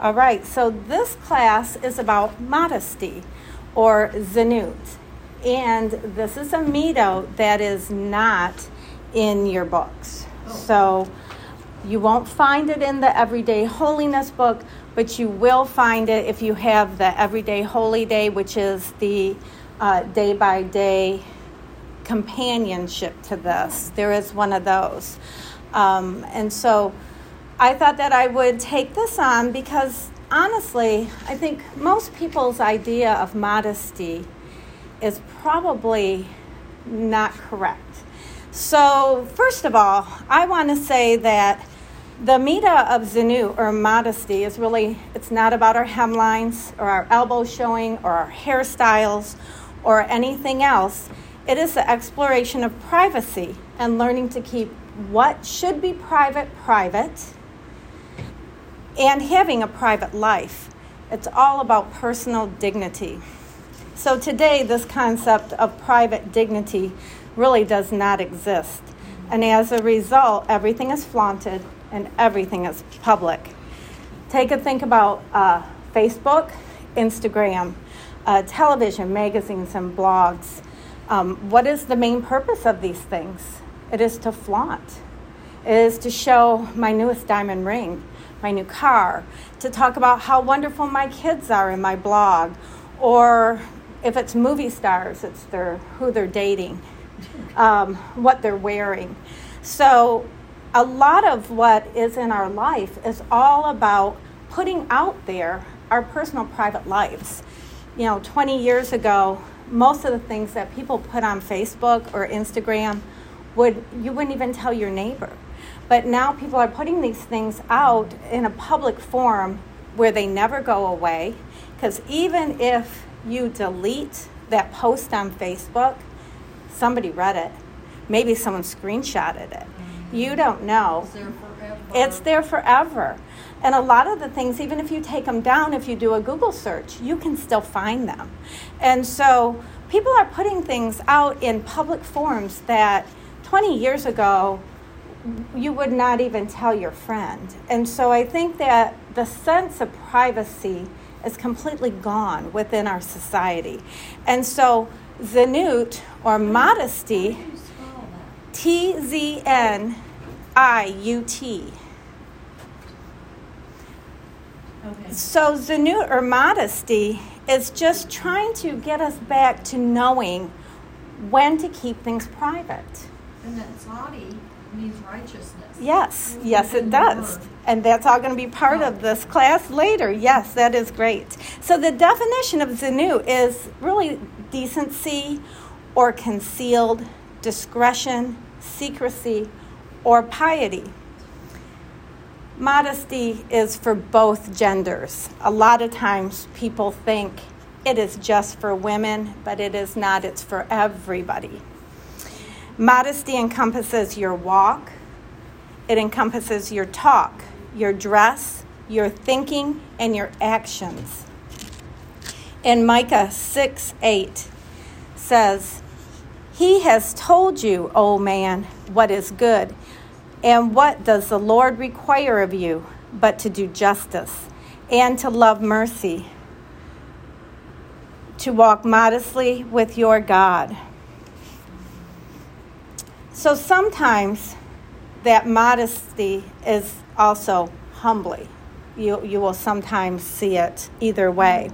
All right, so this class is about modesty or Tzniut. And this is a Mido that is not in your books. So you won't find it in the Everyday Holiness book, but you will find it if you have the Everyday Holy Day, which is the day by day companionship to this. There is one of those. Um, and so I thought that I would take this on because honestly, I think most people's idea of modesty is probably not correct. So, first of all, I want to say that the Mita of Zenu or modesty is really, it's not about our hemlines or our elbows showing or our hairstyles or anything else. It is the exploration of privacy and learning to keep what should be private private and having a private life. It's all about personal dignity. So today, this concept of private dignity really does not exist. And as a result, everything is flaunted and everything is public. Take a think about uh, Facebook, Instagram, uh, television, magazines, and blogs. Um, what is the main purpose of these things? It is to flaunt. It is to show my newest diamond ring, my new car, to talk about how wonderful my kids are in my blog, or if it's movie stars, it's their who they're dating, um, what they're wearing. So, a lot of what is in our life is all about putting out there our personal private lives. You know, 20 years ago, most of the things that people put on Facebook or Instagram would you wouldn't even tell your neighbor. But now people are putting these things out in a public forum where they never go away because even if you delete that post on Facebook, somebody read it. Maybe someone screenshotted it. Mm-hmm. You don't know. It's there forever. It's there forever. And a lot of the things, even if you take them down, if you do a Google search, you can still find them. And so people are putting things out in public forums that 20 years ago you would not even tell your friend. And so I think that the sense of privacy is completely gone within our society. And so Tzniut or modesty, T Z N I U T Okay. So, tzniut or modesty is just trying to get us back to knowing when to keep things private. And that tzadi means righteousness. Yes, yes, it does. And that's all going to be part of this class later. Yes, that is great. So, the definition of zanu is really decency or concealed, discretion, secrecy, or piety modesty is for both genders. A lot of times people think it is just for women, but it is not, it's for everybody. Modesty encompasses your walk, it encompasses your talk, your dress, your thinking, and your actions. In Micah 6 8 says, He has told you, O man, what is good and what does the Lord require of you but to do justice and to love mercy, to walk modestly with your God? So sometimes that modesty is also humbly. You, you will sometimes see it either way.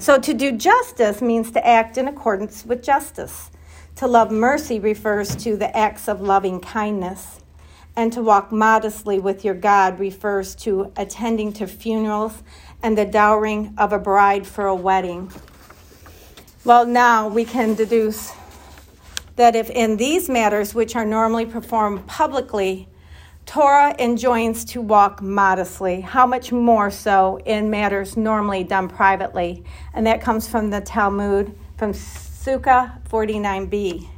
So to do justice means to act in accordance with justice. To love mercy refers to the acts of loving kindness and to walk modestly with your God refers to attending to funerals and the dowering of a bride for a wedding. Well, now we can deduce that if in these matters, which are normally performed publicly, Torah enjoins to walk modestly, how much more so in matters normally done privately? And that comes from the Talmud, from Sukkah 49b.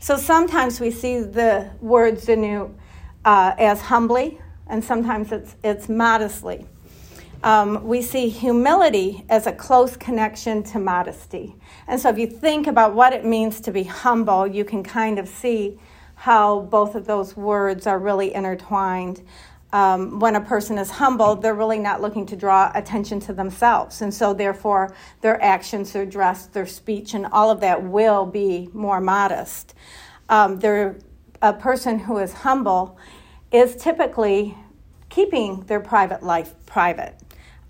So sometimes we see the word zenu uh, as humbly, and sometimes it's, it's modestly. Um, we see humility as a close connection to modesty. And so, if you think about what it means to be humble, you can kind of see how both of those words are really intertwined. um, when a person is humble, they're really not looking to draw attention to themselves. And so, therefore, their actions, their dress, their speech, and all of that will be more modest. Um, they're, a person who is humble is typically keeping their private life private.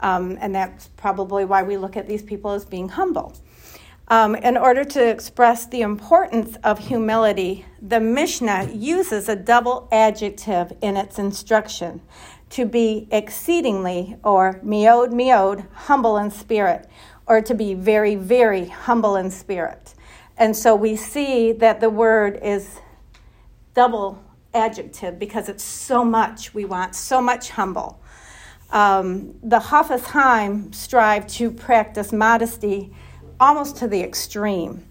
Um, and that's probably why we look at these people as being humble. Um, in order to express the importance of humility, the Mishnah uses a double adjective in its instruction to be exceedingly, or miod miod, humble in spirit, or to be very, very humble in spirit. And so we see that the word is double adjective because it's so much we want, so much humble. Um, the Chaim strive to practice modesty almost to the extreme.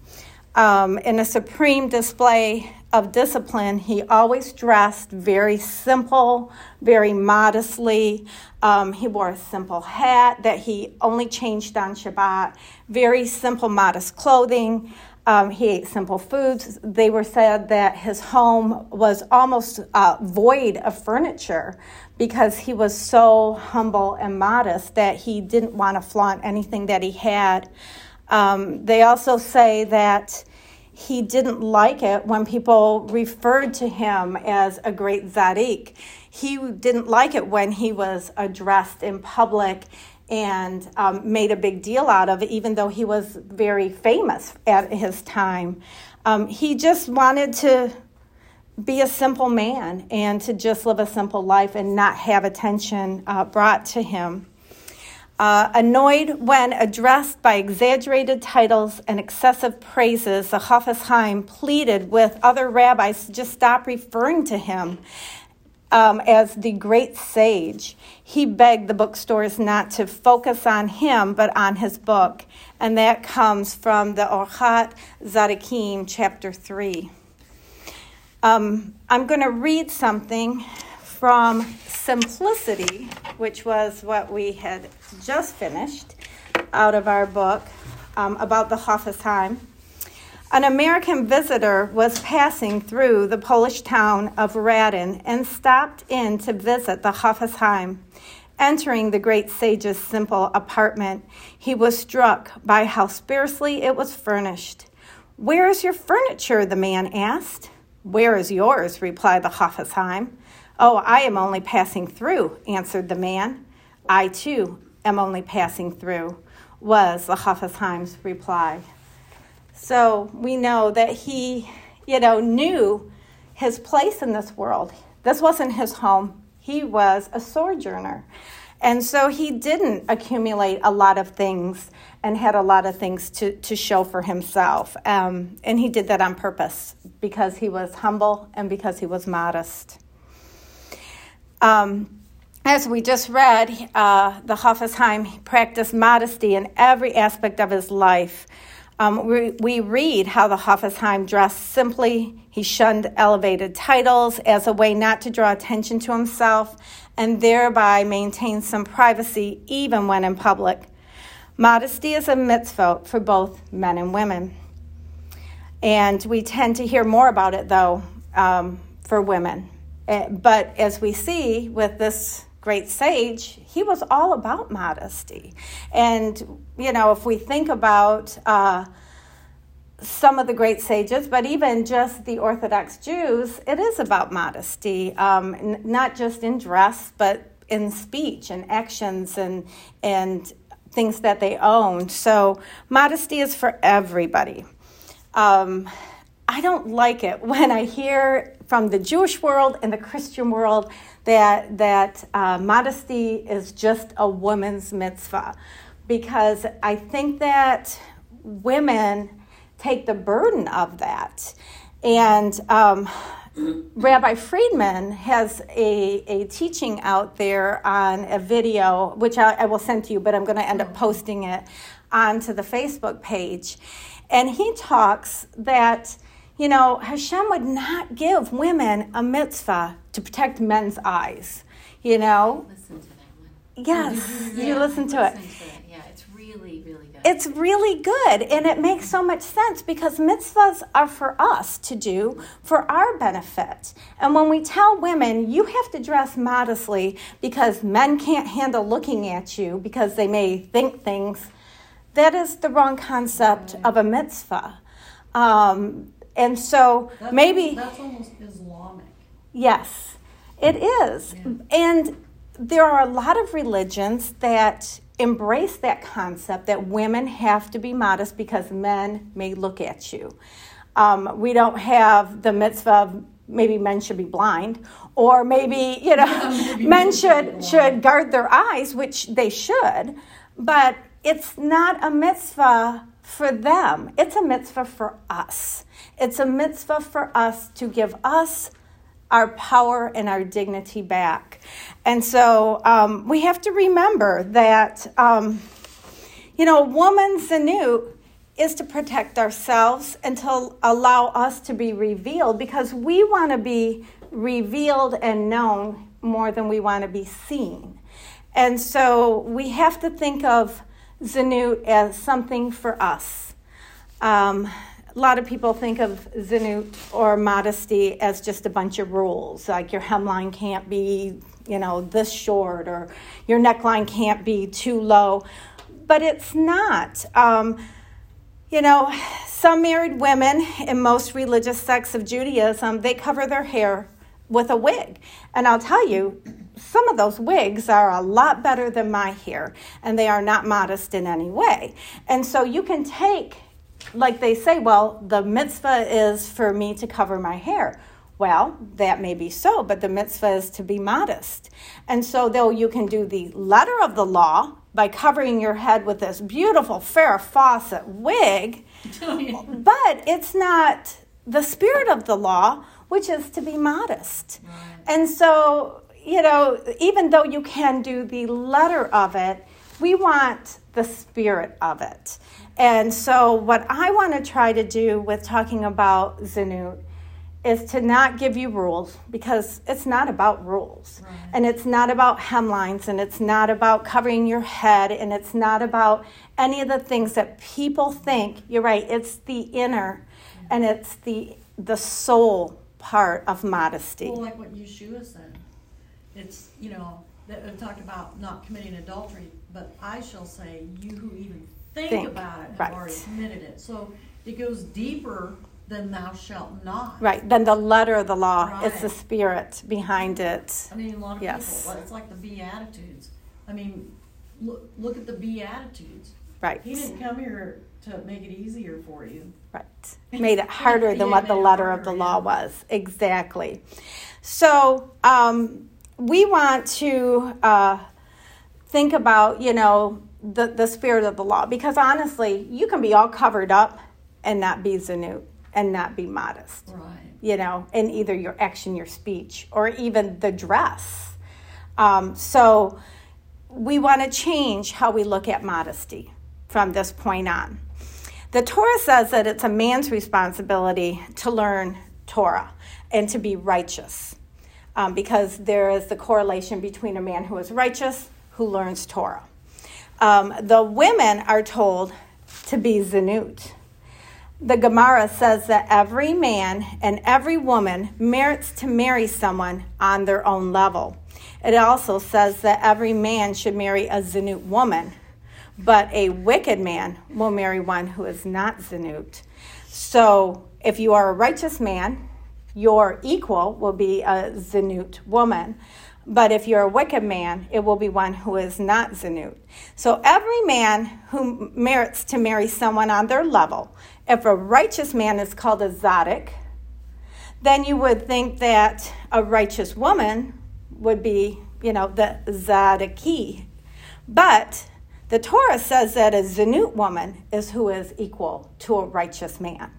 Um, in a supreme display of discipline, he always dressed very simple, very modestly. Um, he wore a simple hat that he only changed on Shabbat, very simple, modest clothing. Um, he ate simple foods. They were said that his home was almost uh, void of furniture because he was so humble and modest that he didn't want to flaunt anything that he had. Um, they also say that he didn't like it when people referred to him as a great tzaddik. He didn't like it when he was addressed in public and um, made a big deal out of it, even though he was very famous at his time. Um, he just wanted to be a simple man and to just live a simple life and not have attention uh, brought to him. Uh, annoyed when addressed by exaggerated titles and excessive praises, the Chaim pleaded with other rabbis to just stop referring to him um, as the great sage. He begged the bookstores not to focus on him, but on his book. And that comes from the Orchat Tzaddikim, chapter 3. Um, I'm going to read something from Simplicity, which was what we had just finished out of our book um, about the Chaim. An American visitor was passing through the Polish town of Radin and stopped in to visit the Chafetz Chaim. Entering the great sage's simple apartment, he was struck by how sparsely it was furnished. Where is your furniture? the man asked. Where is yours? replied the Chafetz Chaim. Oh, I am only passing through, answered the man. I too am only passing through, was the Chafetz Chaim's reply. So we know that he, you know, knew his place in this world. This wasn't his home. He was a sojourner. And so he didn't accumulate a lot of things and had a lot of things to, to show for himself. Um, and he did that on purpose because he was humble and because he was modest. Um, as we just read, uh, the Chaim practiced modesty in every aspect of his life. Um, we, we, read how the Chaim dressed simply. He shunned elevated titles as a way not to draw attention to himself and thereby maintain some privacy even when in public. Modesty is a mitzvah for both men and women. And we tend to hear more about it, though, um, for women. Eh, but as we see with this great sage, he was all about modesty. And, you know, if we think about uh, some of the great sages, but even just the Orthodox Jews, it is about modesty, um, n- not just in dress, but in speech and actions and, and things that they own. So, modesty is for everybody. Um, I don't like it when I hear from the Jewish world and the Christian world that that uh, modesty is just a woman's mitzvah, because I think that women take the burden of that, and. Um, Rabbi Friedman has a, a teaching out there on a video, which I, I will send to you, but I'm going to end up posting it onto the Facebook page. And he talks that you know, Hashem would not give women a mitzvah to protect men's eyes. You know? Listen to that one. Yes, yeah, you listen to listen. To it. It's really, good. it's really good and it makes so much sense because mitzvahs are for us to do for our benefit. And when we tell women you have to dress modestly because men can't handle looking at you because they may think things, that is the wrong concept of a mitzvah. Um, and so That's, maybe. That's almost Islamic. Yes, it is. Yeah. And there are a lot of religions that embrace that concept that women have to be modest because men may look at you. Um, we don't have the mitzvah of maybe men should be blind or maybe you know men should should be blind. should guard their eyes which they should but it's not a mitzvah for them it's a mitzvah for us it's a mitzvah for us to give us our power and our dignity back and so um, we have to remember that um, you know, woman's tzniut is to protect ourselves and to allow us to be revealed because we want to be revealed and known more than we want to be seen. And so we have to think of tzniut as something for us. Um, a lot of people think of tzniut or modesty as just a bunch of rules, like your hemline can't be, you know, this short or your neckline can't be too low. But it's not. Um, you know, some married women in most religious sects of Judaism, they cover their hair with a wig. And I'll tell you, some of those wigs are a lot better than my hair, and they are not modest in any way. And so you can take, like they say, well, the mitzvah is for me to cover my hair. Well, that may be so, but the mitzvah is to be modest. And so, though you can do the letter of the law by covering your head with this beautiful Farrah Fawcett wig, but it's not the spirit of the law, which is to be modest. And so, you know, even though you can do the letter of it, we want the spirit of it. And so, what I want to try to do with talking about Tzniut is to not give you rules because it's not about rules. Right. And it's not about hemlines and it's not about covering your head and it's not about any of the things that people think. You're right, it's the inner and it's the the soul part of modesty. Well, like what Yeshua said, it's, you know, that it talked about not committing adultery, but I shall say, you who even think, Think, about it have right. already committed it. So it goes deeper than thou shalt not. Right, then the letter of the law is the spirit behind it. I mean, a lot of Yes. people, it's like the Beatitudes. I mean, look, look at the Beatitudes. Right. He didn't come here to make it easier for you. Right. Made it harder than Yeah, what the letter of the harder, law yeah. was. Exactly. So um, we want to uh, think about, you know, the, the spirit of the law because honestly, you can be all covered up and not be tzniut and not be modest, Right. you know, in either your action, your speech, or even the dress. Um, so we want to change how we look at modesty from this point on. The Torah says that it's a man's responsibility to learn Torah and to be righteous um, because there is the correlation between a man who is righteous who learns Torah. Um, the women are told to be tzniut. The Gemara says that every man and every woman merits to marry someone on their own level. It also says that every man should marry a tzniut woman, but a wicked man will marry one who is not tzniut. So if you are a righteous man, your equal will be a tzniut woman. But if you're a wicked man, it will be one who is not tzniut. So every man who merits to marry someone on their level, if a righteous man is called a zaddik, then you would think that a righteous woman would be, you know, the zadiki. But the Torah says that a tzniut woman is who is equal to a righteous man.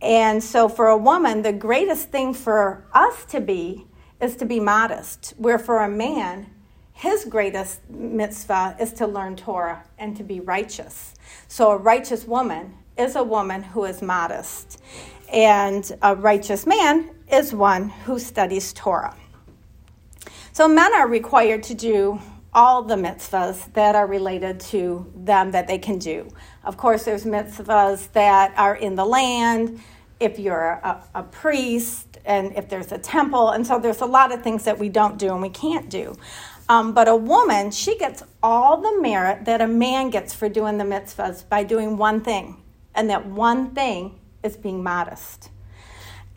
And so for a woman, the greatest thing for us to be is to be modest, where for a man, his greatest mitzvah is to learn Torah and to be righteous. So a righteous woman is a woman who is modest, and a righteous man is one who studies Torah. So men are required to do all the mitzvahs that are related to them that they can do. Of course, there's mitzvahs that are in the land, if you're a, a priest, and if there's a temple. And so there's a lot of things that we don't do and we can't do. Um, but a woman, she gets all the merit that a man gets for doing the mitzvahs by doing one thing. And that one thing is being modest.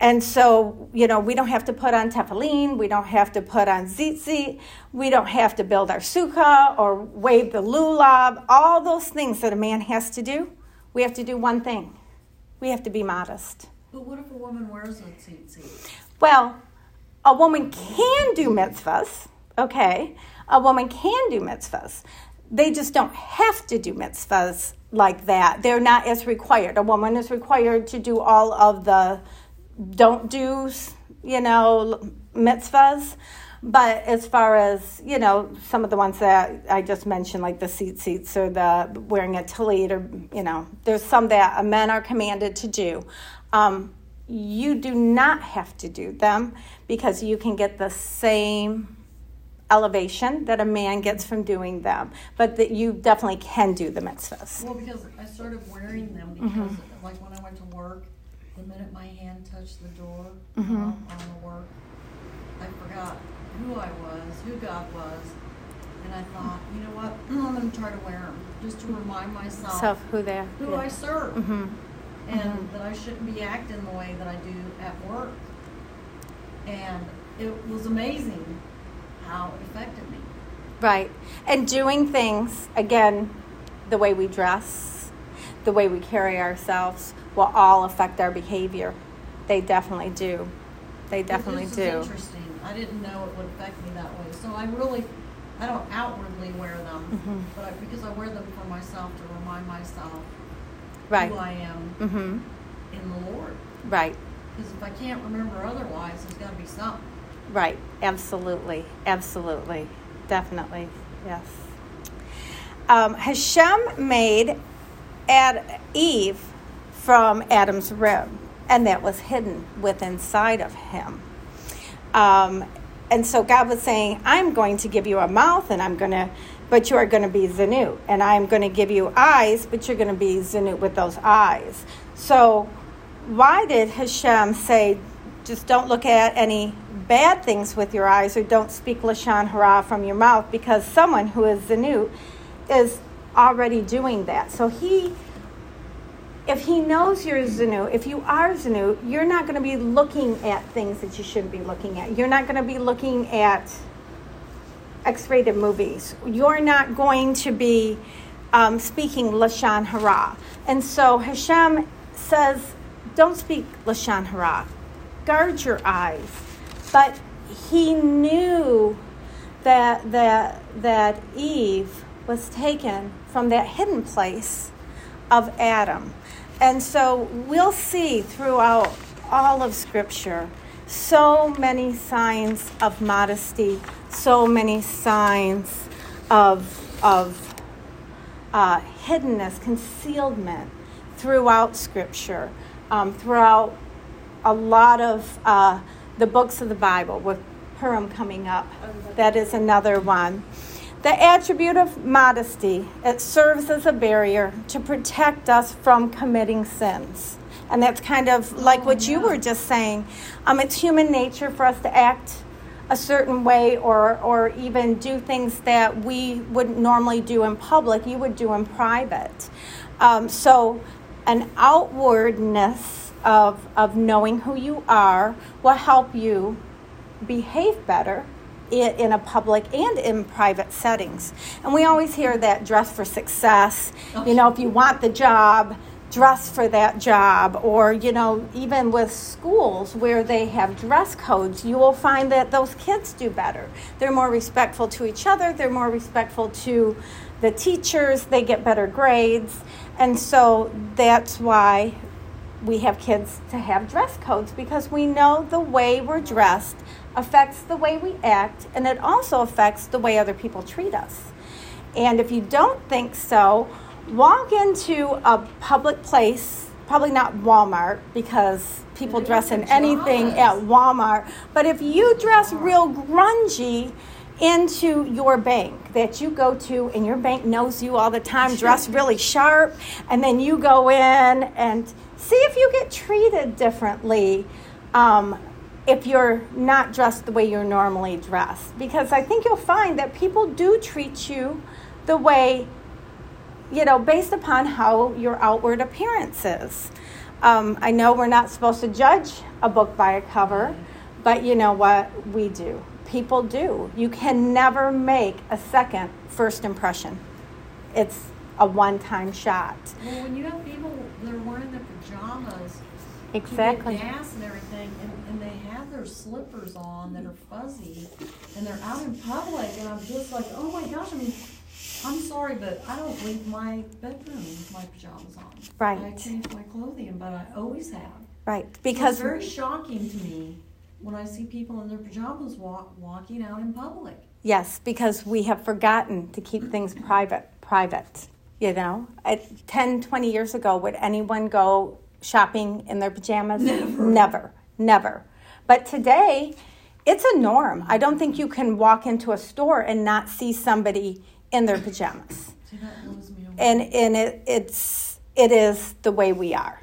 And so, you know, we don't have to put on tefillin, we don't have to put on tzitzit, we don't have to build our sukkah or wave the lulav, all those things that a man has to do. We have to do one thing we have to be modest. But what if a woman wears a tzitzit? Well, a woman can do mitzvahs, okay? A woman can do mitzvahs. They just don't have to do mitzvahs like that. They're not as required. A woman is required to do all of the don't do's, you know, mitzvahs. But as far as, you know, some of the ones that I just mentioned, like the seat seats or the wearing a tallit, or, you know, there's some that men are commanded to do. Um, you do not have to do them because you can get the same elevation that a man gets from doing them, but that you definitely can do the mitzvahs. Well, because I started wearing them because, mm-hmm. like, when I went to work, the minute my hand touched the door mm-hmm. um, on the work, I forgot who I was, who God was, and I thought, you know what, I'm going to try to wear them just to remind myself Self who they are. who yeah. I serve, mm-hmm. And mm-hmm. that I shouldn't be acting the way that I do at work. And it was amazing how it affected me. Right. And doing things, again, the way we dress, the way we carry ourselves, will all affect our behavior. They definitely do. They definitely do. interesting. I didn't know it would affect me that way. So I really, I don't outwardly wear them, mm-hmm. but I, because I wear them for myself to remind myself right. who I am mm-hmm. in the Lord. Right. Because if I can't remember otherwise, there's got to be something. Right. Absolutely. Absolutely. Definitely. Yes. Um, Hashem made Ad- Eve from Adam's rib, and that was hidden within inside of him. Um, and so God was saying, I'm going to give you a mouth, and I'm going to, but you are going to be Tzniut. And I'm going to give you eyes, but you're going to be Tzniut with those eyes. So, why did Hashem say, just don't look at any bad things with your eyes or don't speak Lashon Hara from your mouth? Because someone who is Tzniut is already doing that. So, he if he knows you're Zanu, if you are Zanu, you're not going to be looking at things that you shouldn't be looking at. You're not going to be looking at X rated movies. You're not going to be um, speaking Lashon Hara. And so Hashem says, don't speak Lashon Hara. Guard your eyes. But he knew that, that, that Eve was taken from that hidden place of Adam. And so we'll see throughout all of Scripture so many signs of modesty, so many signs of, of uh, hiddenness, concealment throughout Scripture, um, throughout a lot of uh, the books of the Bible, with Purim coming up. That is another one. The attribute of modesty, it serves as a barrier to protect us from committing sins. And that's kind of like what you were just saying. Um, it's human nature for us to act a certain way or, or even do things that we wouldn't normally do in public, you would do in private. Um, so, an outwardness of, of knowing who you are will help you behave better in a public and in private settings. And we always hear that dress for success. You know, if you want the job, dress for that job. Or, you know, even with schools where they have dress codes, you will find that those kids do better. They're more respectful to each other, they're more respectful to the teachers, they get better grades. And so that's why we have kids to have dress codes because we know the way we're dressed affects the way we act and it also affects the way other people treat us. And if you don't think so, walk into a public place, probably not Walmart because people dress in anything at Walmart, but if you dress real grungy into your bank that you go to and your bank knows you all the time, dress really sharp, and then you go in and see if you get treated differently um, if you're not dressed the way you're normally dressed. Because I think you'll find that people do treat you the way, you know, based upon how your outward appearance is. Um, I know we're not supposed to judge a book by a cover, but you know what? We do. People do. You can never make a second first impression. It's a one time shot. Well, when you have people that are wearing their pajamas, Exactly. gas and everything, and, and they have their slippers on that are fuzzy, and they're out in public, and I'm just like, oh my gosh, I mean, I'm sorry, but I don't leave my bedroom with my pajamas on. Right. I change my clothing, but I always have. Right. So Because it's very shocking to me when I see people in their pajamas walk, walking out in public. Yes, because we have forgotten to keep things private. Private, you know. At 10, 20 years ago, would anyone go shopping in their pajamas? Never. Never. Never. But today, it's a norm. I don't think you can walk into a store and not see somebody in their pajamas. See, that blows me. And, and it, it's, it is the way we are.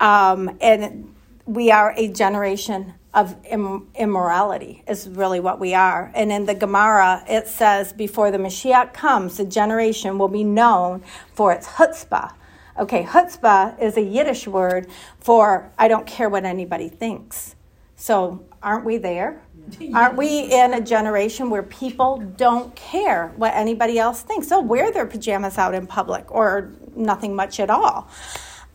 Um, and we are a generation of Im- immorality is really what we are. And in the Gemara, it says, before the Mashiach comes, the generation will be known for its chutzpah. Okay, chutzpah is a Yiddish word for I don't care what anybody thinks. So aren't we there? Aren't we in a generation where people don't care what anybody else thinks? They'll wear their pajamas out in public or nothing much at all.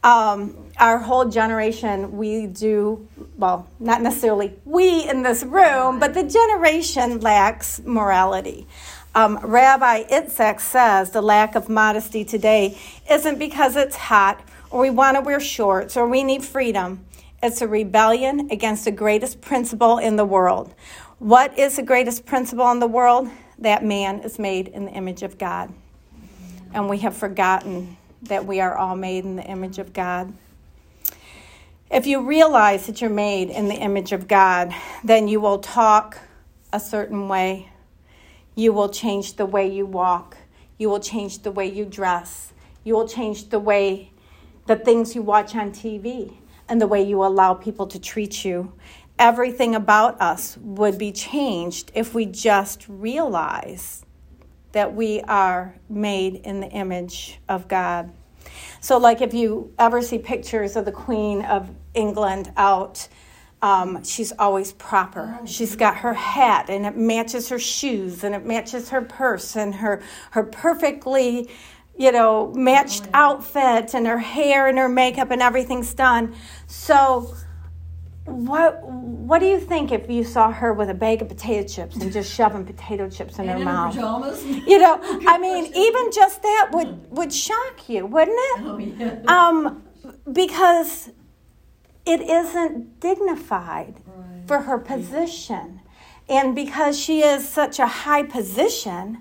Um, our whole generation, we do, well, not necessarily we in this room, but the generation lacks morality. Um, Rabbi Itzek says the lack of modesty today isn't because it's hot or we want to wear shorts or we need freedom. It's a rebellion against the greatest principle in the world. What is the greatest principle in the world? That man is made in the image of God. And we have forgotten that we are all made in the image of God. If you realize that you're made in the image of God, then you will talk a certain way. You will change the way you walk. You will change the way you dress. You will change the way, the things you watch on TV, and the way you allow people to treat you. Everything about us would be changed if we just realize that we are made in the image of God. So, like if you ever see pictures of the Queen of England out, um, she's always proper. She's got her hat and it matches her shoes and it matches her purse and her, her perfectly, you know, matched outfit and her hair and her makeup and everything's done. So, what what do you think if you saw her with a bag of potato chips and just shoving potato chips in and her in mouth? pajamas. You know, I mean, even just that would would shock you, wouldn't it? Oh, yeah. Um, because it isn't dignified Right. for her position, and because she is such a high position,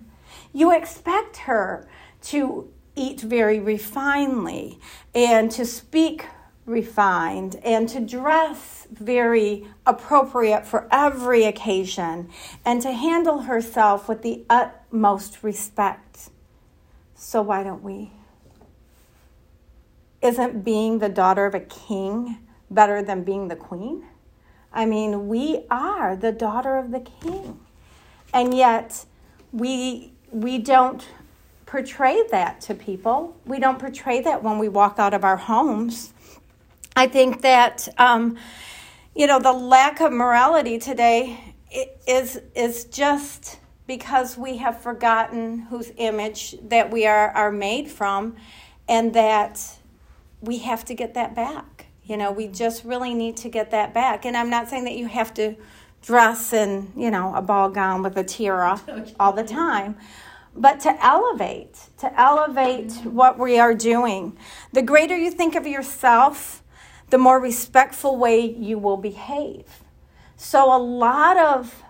you expect her to eat very refinedly and to speak refined and to dress very appropriate for every occasion and to handle herself with the utmost respect. So, why don't we? Isn't being the daughter of a king better than being the queen? I mean, we are the daughter of the king. And yet, we, we don't portray that to people. We don't portray that when we walk out of our homes. I think that um, you know the lack of morality today is is just because we have forgotten whose image that we are are made from, and that we have to get that back. You know, we just really need to get that back. And I'm not saying that you have to dress in you know a ball gown with a tiara all the time but to elevate, to elevate what we are doing. The greater you think of yourself, the more respectful way you will behave. So, a lot of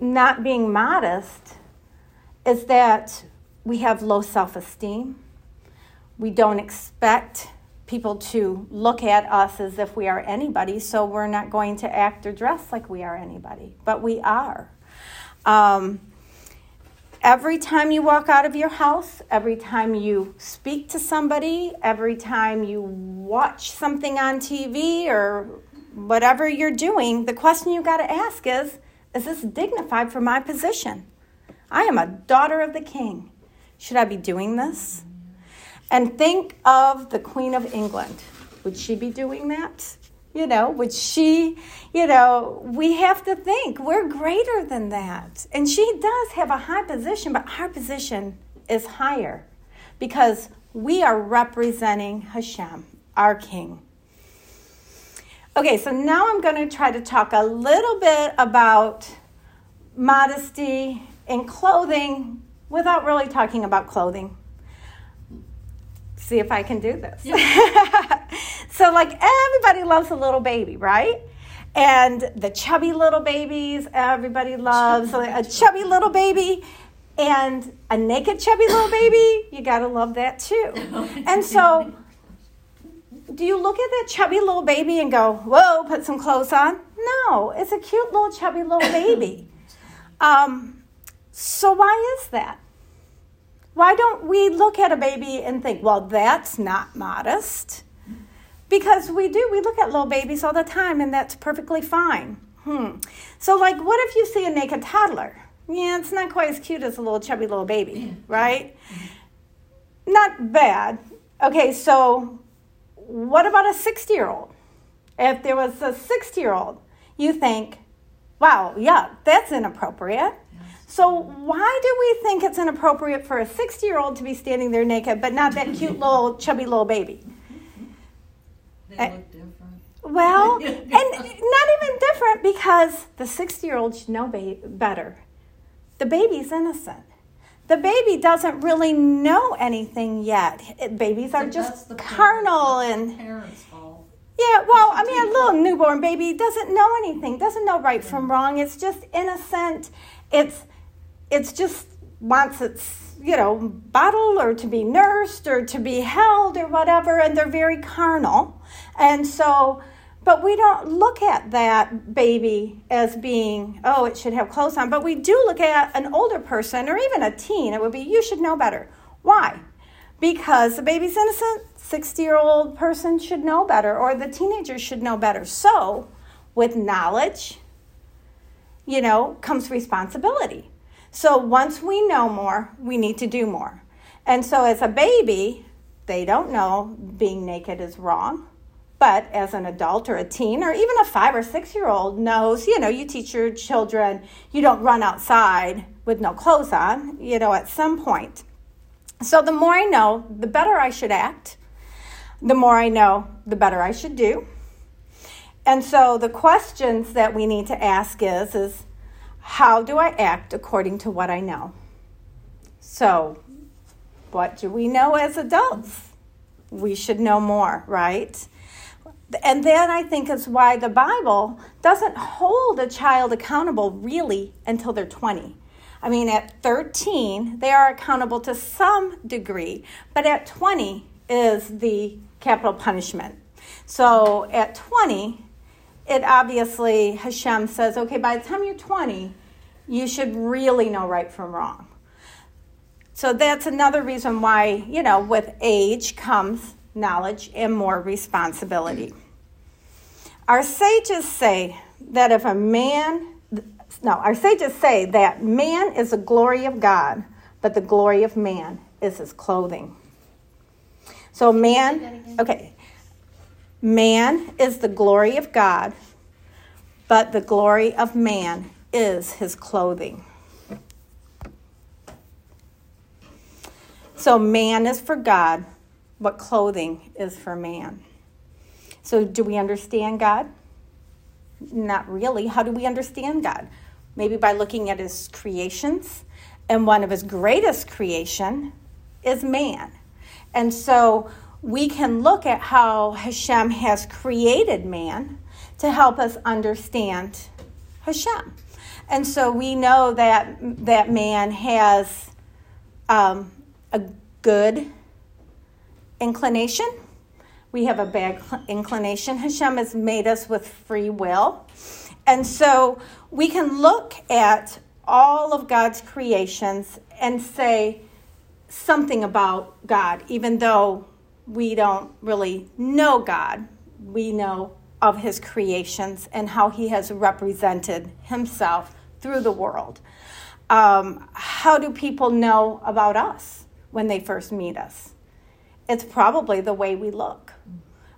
not being modest is that we have low self esteem. We don't expect people to look at us as if we are anybody, so we're not going to act or dress like we are anybody, but we are. Um, every time you walk out of your house, every time you speak to somebody, every time you watch something on TV or whatever you're doing, the question you've got to ask is Is this dignified for my position? I am a daughter of the king. Should I be doing this? And think of the Queen of England. Would she be doing that? You know, would she, you know, we have to think we're greater than that. And she does have a high position, but our position is higher because we are representing Hashem, our king. Okay, so now I'm going to try to talk a little bit about modesty in clothing without really talking about clothing see if I can do this. Yeah. so, like, everybody loves a little baby, right? And the chubby little babies, everybody loves a chubby little baby. And a naked chubby little baby, you gotta love that too. And so, do you look at that chubby little baby and go, whoa, put some clothes on? No, it's a cute little chubby little baby. Um, so, why is that? Why don't we look at a baby and think, well, that's not modest? Because we do. We look at little babies all the time, and that's perfectly fine. Hmm. So, like, what if you see a naked toddler? Yeah, it's not quite as cute as a little chubby little baby, right? Not bad. Okay, so what about a 60 year old? If there was a 60 year old, you think, wow, yeah, that's inappropriate. So, why do we think it's inappropriate for a 60 year old to be standing there naked, but not that cute little chubby little baby? They uh, look different. Well, and not even different because the 60 year old should know ba- better. The baby's innocent. The baby doesn't really know anything yet. It, babies are just carnal and. Parents' fault. Yeah, well, I mean, a little newborn baby doesn't know anything, doesn't know right from wrong. It's just innocent. It's it's just wants its you know bottle or to be nursed or to be held or whatever and they're very carnal and so but we don't look at that baby as being oh it should have clothes on but we do look at an older person or even a teen. It would be you should know better. Why? Because the baby's innocent 60 year old person should know better or the teenager should know better. So with knowledge you know comes responsibility. So once we know more, we need to do more. And so as a baby, they don't know being naked is wrong. But as an adult or a teen or even a five or six year old knows, you know, you teach your children, you don't run outside with no clothes on, you know, at some point. So the more I know, the better I should act. The more I know, the better I should do. And so the questions that we need to ask is, is how do I act according to what I know? So, what do we know as adults? We should know more, right? And that I think is why the Bible doesn't hold a child accountable really until they're 20. I mean, at 13, they are accountable to some degree, but at 20 is the capital punishment. So at 20, it obviously, Hashem says, okay, by the time you're 20, you should really know right from wrong. So that's another reason why, you know, with age comes knowledge and more responsibility. Our sages say that if a man, no, our sages say that man is the glory of God, but the glory of man is his clothing. So man, okay, man is the glory of God, but the glory of man is his clothing. So man is for God, but clothing is for man. So do we understand God? Not really. How do we understand God? Maybe by looking at his creations. And one of his greatest creation is man. And so we can look at how Hashem has created man to help us understand Hashem. And so we know that that man has um, a good inclination. We have a bad inclination. Hashem has made us with free will. And so we can look at all of God's creations and say something about God, even though we don't really know God. We know of his creations and how he has represented himself through the world. Um, how do people know about us when they first meet us? It's probably the way we look,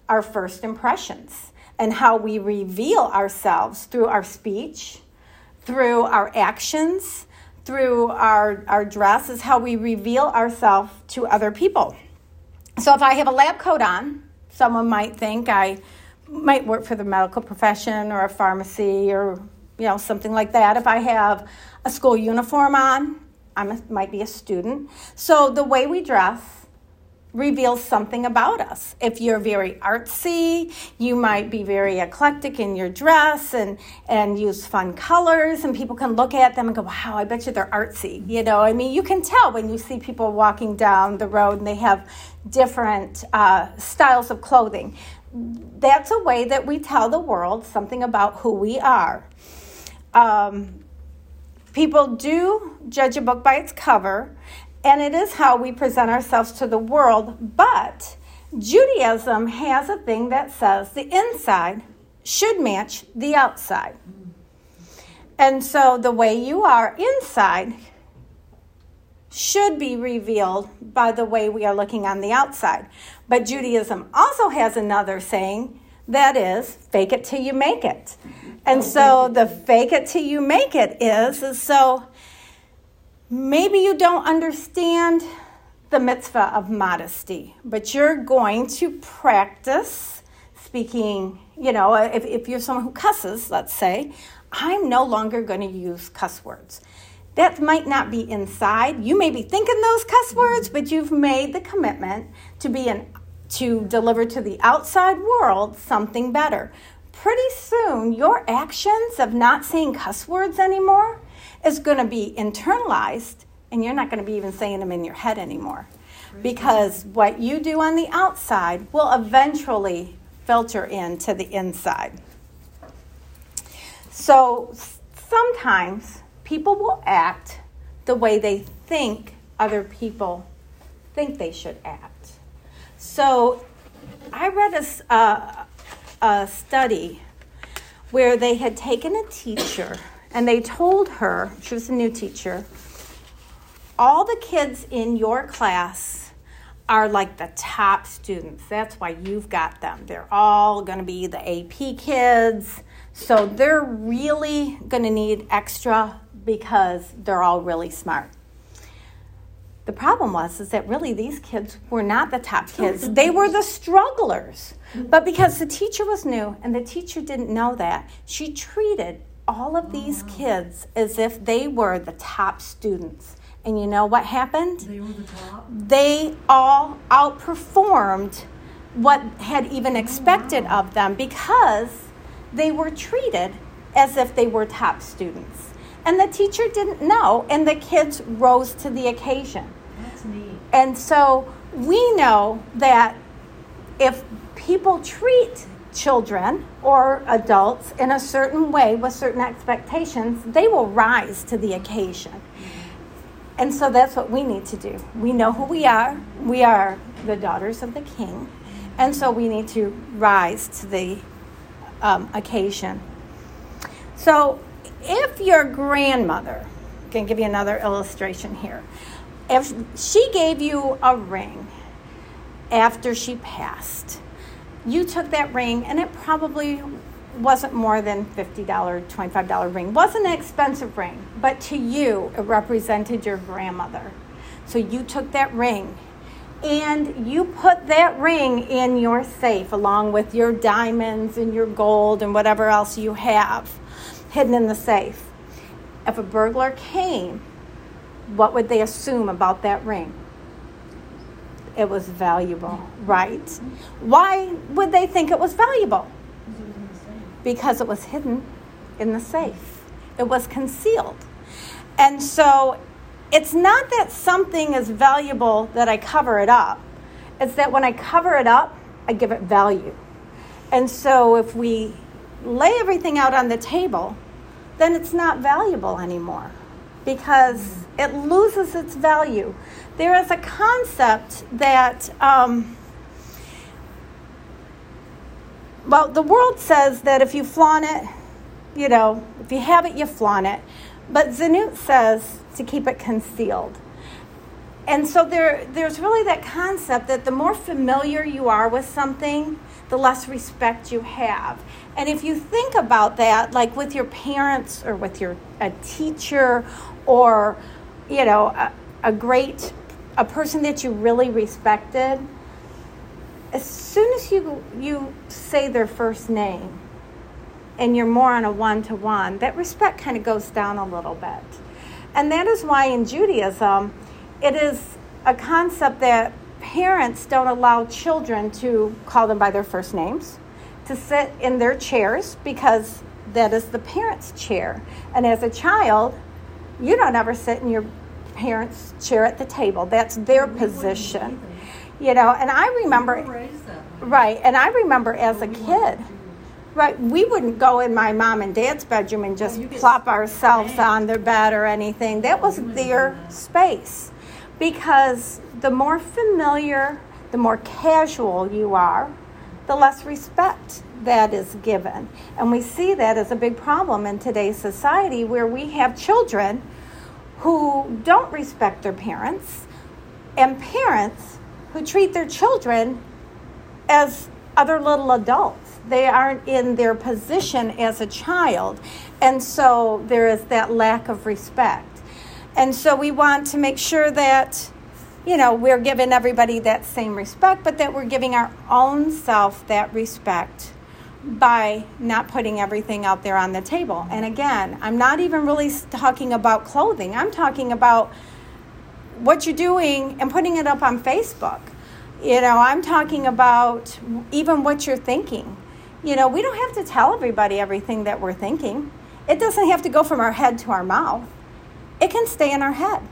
our first impressions, and how we reveal ourselves through our speech, through our actions, through our, our dress, is how we reveal ourselves to other people. So if I have a lab coat on, someone might think I might work for the medical profession or a pharmacy or you know something like that. If I have a school uniform on, I might be a student. So the way we dress reveals something about us. If you're very artsy, you might be very eclectic in your dress and and use fun colors and people can look at them and go, "Wow, I bet you they're artsy." You know, I mean, you can tell when you see people walking down the road and they have different uh, styles of clothing. That's a way that we tell the world something about who we are. Um, people do judge a book by its cover, and it is how we present ourselves to the world. But Judaism has a thing that says the inside should match the outside. And so the way you are inside should be revealed by the way we are looking on the outside. But Judaism also has another saying that is, fake it till you make it. And oh, so the fake it till you make it is, is so maybe you don't understand the mitzvah of modesty, but you're going to practice speaking, you know, if, if you're someone who cusses, let's say, I'm no longer going to use cuss words. That might not be inside. You may be thinking those cuss words, but you've made the commitment to be an to deliver to the outside world something better. Pretty soon, your actions of not saying cuss words anymore is going to be internalized, and you're not going to be even saying them in your head anymore. Because what you do on the outside will eventually filter into the inside. So sometimes people will act the way they think other people think they should act. So I read a, uh, a study where they had taken a teacher and they told her, she was a new teacher, all the kids in your class are like the top students. That's why you've got them. They're all going to be the AP kids. So they're really going to need extra because they're all really smart. The problem was is that really these kids were not the top kids. They were the strugglers. But because the teacher was new and the teacher didn't know that, she treated all of these kids as if they were the top students. And you know what happened? They were the top. They all outperformed what had even expected of them because they were treated as if they were top students. And the teacher didn't know, and the kids rose to the occasion. That's neat. And so we know that if people treat children or adults in a certain way with certain expectations, they will rise to the occasion. And so that's what we need to do. We know who we are. We are the daughters of the king. And so we need to rise to the um, occasion. So if your grandmother, can give you another illustration here, if she gave you a ring after she passed, you took that ring and it probably wasn't more than $50, $25 ring. Wasn't an expensive ring, but to you it represented your grandmother. So you took that ring and you put that ring in your safe along with your diamonds and your gold and whatever else you have hidden in the safe. If a burglar came, what would they assume about that ring? It was valuable, right? Why would they think it was valuable? Because it was hidden in the safe, it was concealed. And so it's not that something is valuable that I cover it up, it's that when I cover it up, I give it value. And so if we lay everything out on the table, then it's not valuable anymore. because it loses its value. There is a concept that, um, well, the world says that if you flaunt it, you know, if you have it, you flaunt it. But Tzniut says to keep it concealed. And so there, there's really that concept that the more familiar you are with something, the less respect you have. And if you think about that, like with your parents or with your a teacher or, you know, a, a great, a person that you really respected, as soon as you, you say their first name and you're more on a one to one, that respect kind of goes down a little bit. And that is why in Judaism, it is a concept that parents don't allow children to call them by their first names, to sit in their chairs because that is the parent's chair. And as a child, you don't ever sit in your parents' chair at the table. That's their position. You know, and I remember right, and I remember as a kid Right, we wouldn't go in my mom and dad's bedroom and just plop ourselves on their bed or anything. That was their space. Because the more familiar, the more casual you are, the less respect that is given. And we see that as a big problem in today's society where we have children who don't respect their parents and parents who treat their children as other little adults they aren't in their position as a child. And so there is that lack of respect. And so we want to make sure that, you know, we're giving everybody that same respect, but that we're giving our own self that respect by not putting everything out there on the table. And again, I'm not even really talking about clothing, I'm talking about what you're doing and putting it up on Facebook. You know, I'm talking about even what you're thinking. You know, we don't have to tell everybody everything that we're thinking. It doesn't have to go from our head to our mouth. It can stay in our head.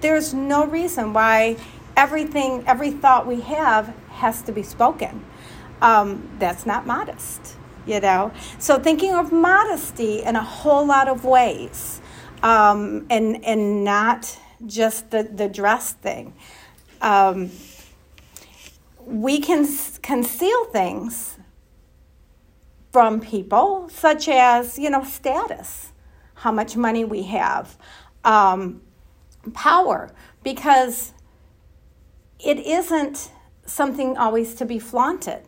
There's no reason why everything, every thought we have has to be spoken. Um, that's not modest, you know. So thinking of modesty in a whole lot of ways, um, and and not just the the dress thing. Um, we can conceal things from people, such as, you know, status, how much money we have, um, power, because it isn't something always to be flaunted.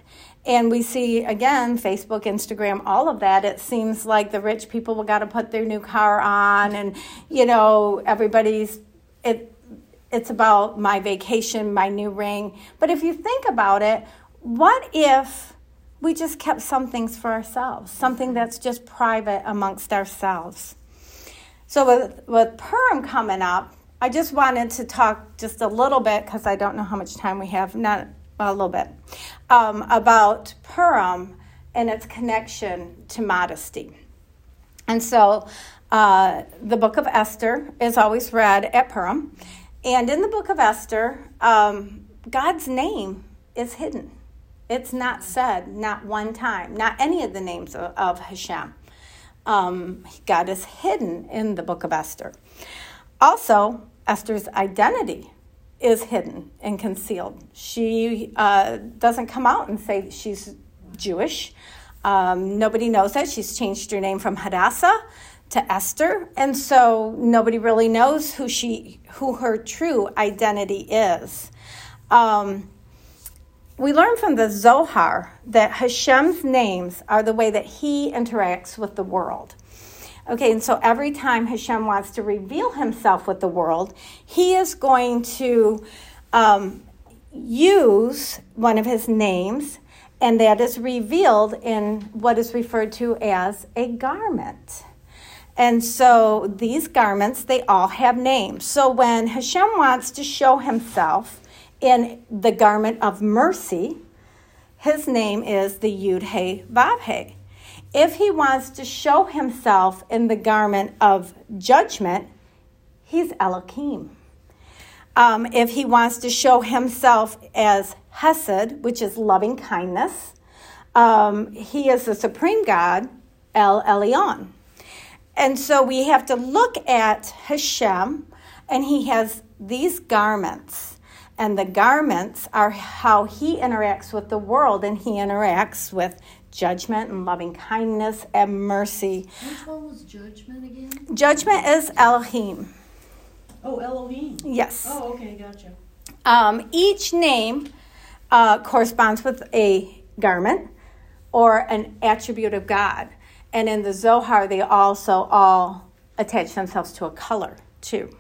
And we see again, Facebook, Instagram, all of that. It seems like the rich people will got to put their new car on, and you know, everybody's it. It's about my vacation, my new ring. But if you think about it, what if we just kept some things for ourselves, something that's just private amongst ourselves. So, with, with Purim coming up, I just wanted to talk just a little bit, because I don't know how much time we have, not a little bit, um, about Purim and its connection to modesty. And so, uh, the book of Esther is always read at Purim. And in the book of Esther, um, God's name is hidden. It's not said, not one time, not any of the names of, of Hashem. Um, God is hidden in the book of Esther. Also, Esther's identity is hidden and concealed. She uh, doesn't come out and say she's Jewish. Um, nobody knows that. She's changed her name from Hadassah to Esther, and so nobody really knows who she, who her true identity is. Um, we learn from the Zohar that Hashem's names are the way that he interacts with the world. Okay, and so every time Hashem wants to reveal himself with the world, he is going to um, use one of his names, and that is revealed in what is referred to as a garment. And so these garments, they all have names. So when Hashem wants to show himself, in the garment of mercy, his name is the Yud He Vav He. If he wants to show himself in the garment of judgment, he's Elohim. Um, if he wants to show himself as Hesed, which is loving kindness, um, he is the supreme God, El Elyon. and so we have to look at Hashem, and he has these garments. And the garments are how he interacts with the world, and he interacts with judgment and loving kindness and mercy. Which one was judgment again? Judgment is Elohim. Oh, Elohim. Yes. Oh, okay, gotcha. Um, each name uh, corresponds with a garment or an attribute of God. And in the Zohar, they also all attach themselves to a color, too.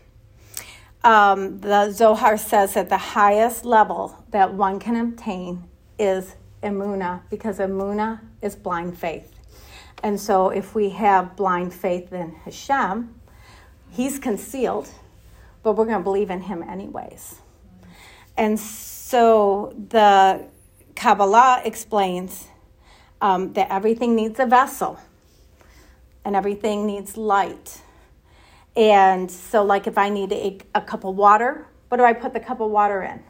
Um, the Zohar says that the highest level that one can obtain is emuna, because emuna is blind faith. And so if we have blind faith in Hashem, he's concealed, but we're going to believe in him anyways. And so the Kabbalah explains um, that everything needs a vessel and everything needs light. And so, like if I need a, a cup of water, what do I put the cup of water in?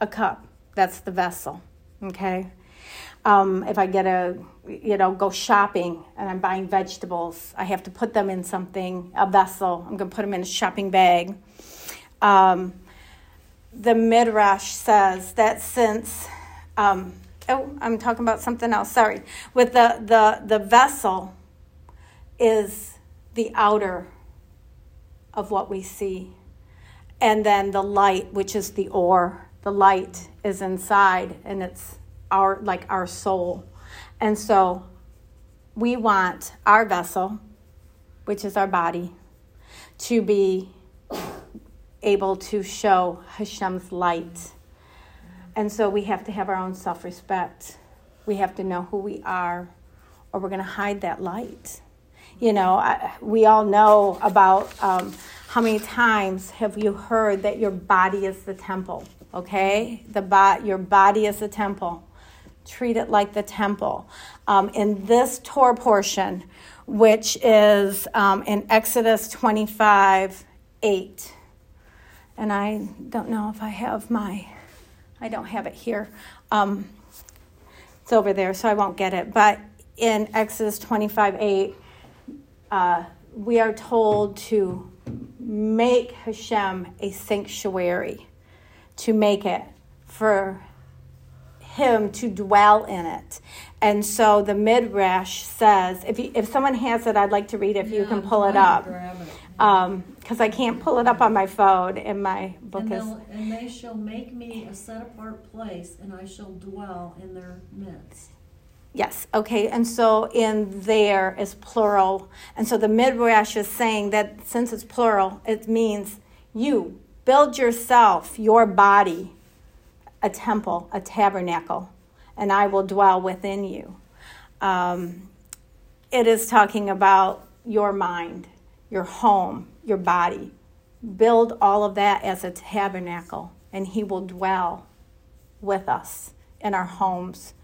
A cup. That's the vessel. Okay. Um, if I get a, you know, go shopping and I'm buying vegetables, I have to put them in something, a vessel. I'm going to put them in a shopping bag. Um, the Midrash says that since, um, oh, I'm talking about something else, sorry. With the, the, the vessel is the outer of what we see. And then the light, which is the ore, the light is inside and it's our like our soul. And so we want our vessel, which is our body, to be able to show Hashem's light. And so we have to have our own self respect. We have to know who we are, or we're going to hide that light. You know, I, we all know about um, how many times have you heard that your body is the temple? Okay, the bo- your body is the temple. Treat it like the temple. Um, in this Torah portion, which is um, in Exodus 25 8 and I don't know if I have my, I don't have it here. Um, it's over there, so I won't get it. But in Exodus 25 8, uh, we are told to make Hashem a sanctuary, to make it for him to dwell in it. And so the Midrash says, if, you, if someone has it, I'd like to read it if Yeah, you can pull it up. Because um, I can't pull it up on my phone, and my book And, is. and they shall make me a set apart place, and I shall dwell in their midst. Yes, okay, and so in there is plural. And so the Midrash is saying that since it's plural, it means you build yourself, your body, a temple, a tabernacle, and I will dwell within you. Um, it is talking about your mind, your home, your body. Build all of that as a tabernacle, and He will dwell with us in our homes,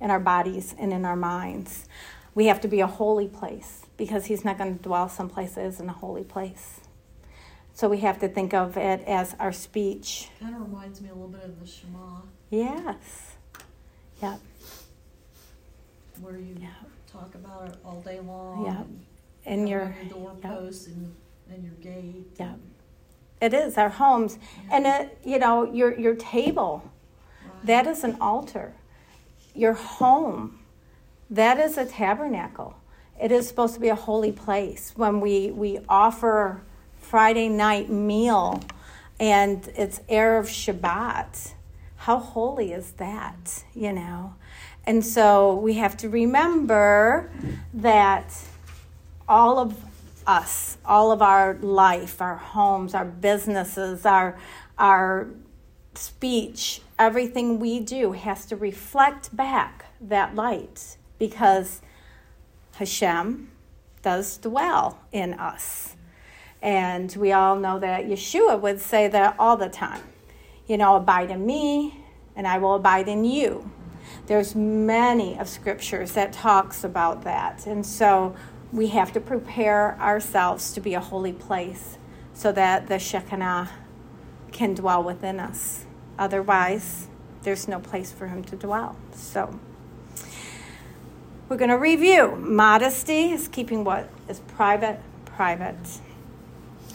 in our bodies, and in our minds. We have to be a holy place because He's not going to dwell someplace that isn't a holy place. So we have to think of it as our speech. Kind of reminds me a little bit of the Shema, Yes. Yep. where you Yeah. talk about it all day long. Yeah. and And your, your doorposts and, and your gate. yeah. It is our homes. And it, you know, your your table, Right. that is an altar. Your home, that is a tabernacle. It is supposed to be a holy place. When we, we offer Friday night meal and it's Erev Shabbat, how holy is that, you know? And so we have to remember that all of us, all of our life, our homes, our businesses, our, our speech, everything we do has to reflect back that light because Hashem does dwell in us. And we all know that Yeshua would say that all the time. You know, abide in me and I will abide in you. There's many of scriptures that talks about that. And so we have to prepare ourselves to be a holy place so that the Shekinah can dwell within us. Otherwise, there's no place for him to dwell. So we're going to review. Modesty is keeping what is private, private.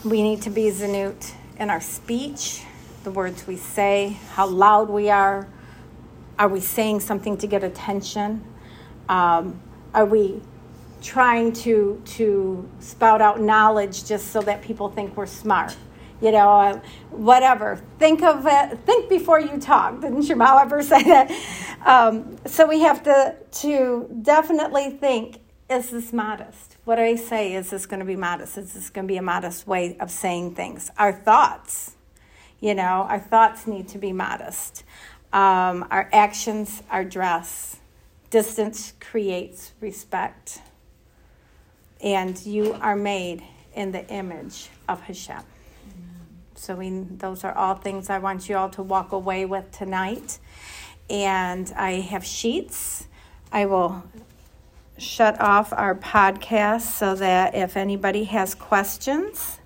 We need to be tzniut in our speech, the words we say, how loud we are. Are we saying something to get attention? Um, are we trying to to spout out knowledge just so that people think we're smart? You know, uh, whatever. Think of it. Think before you talk. Didn't your mom ever say that? Um, so we have to to definitely think: Is this modest? What I say is this going to be modest? Is this going to be a modest way of saying things? Our thoughts, you know, our thoughts need to be modest. Um, our actions, our dress, distance creates respect, and you are made in the image of Hashem. So we, those are all things I want you all to walk away with tonight. And I have sheets. I will shut off our podcast so that if anybody has questions,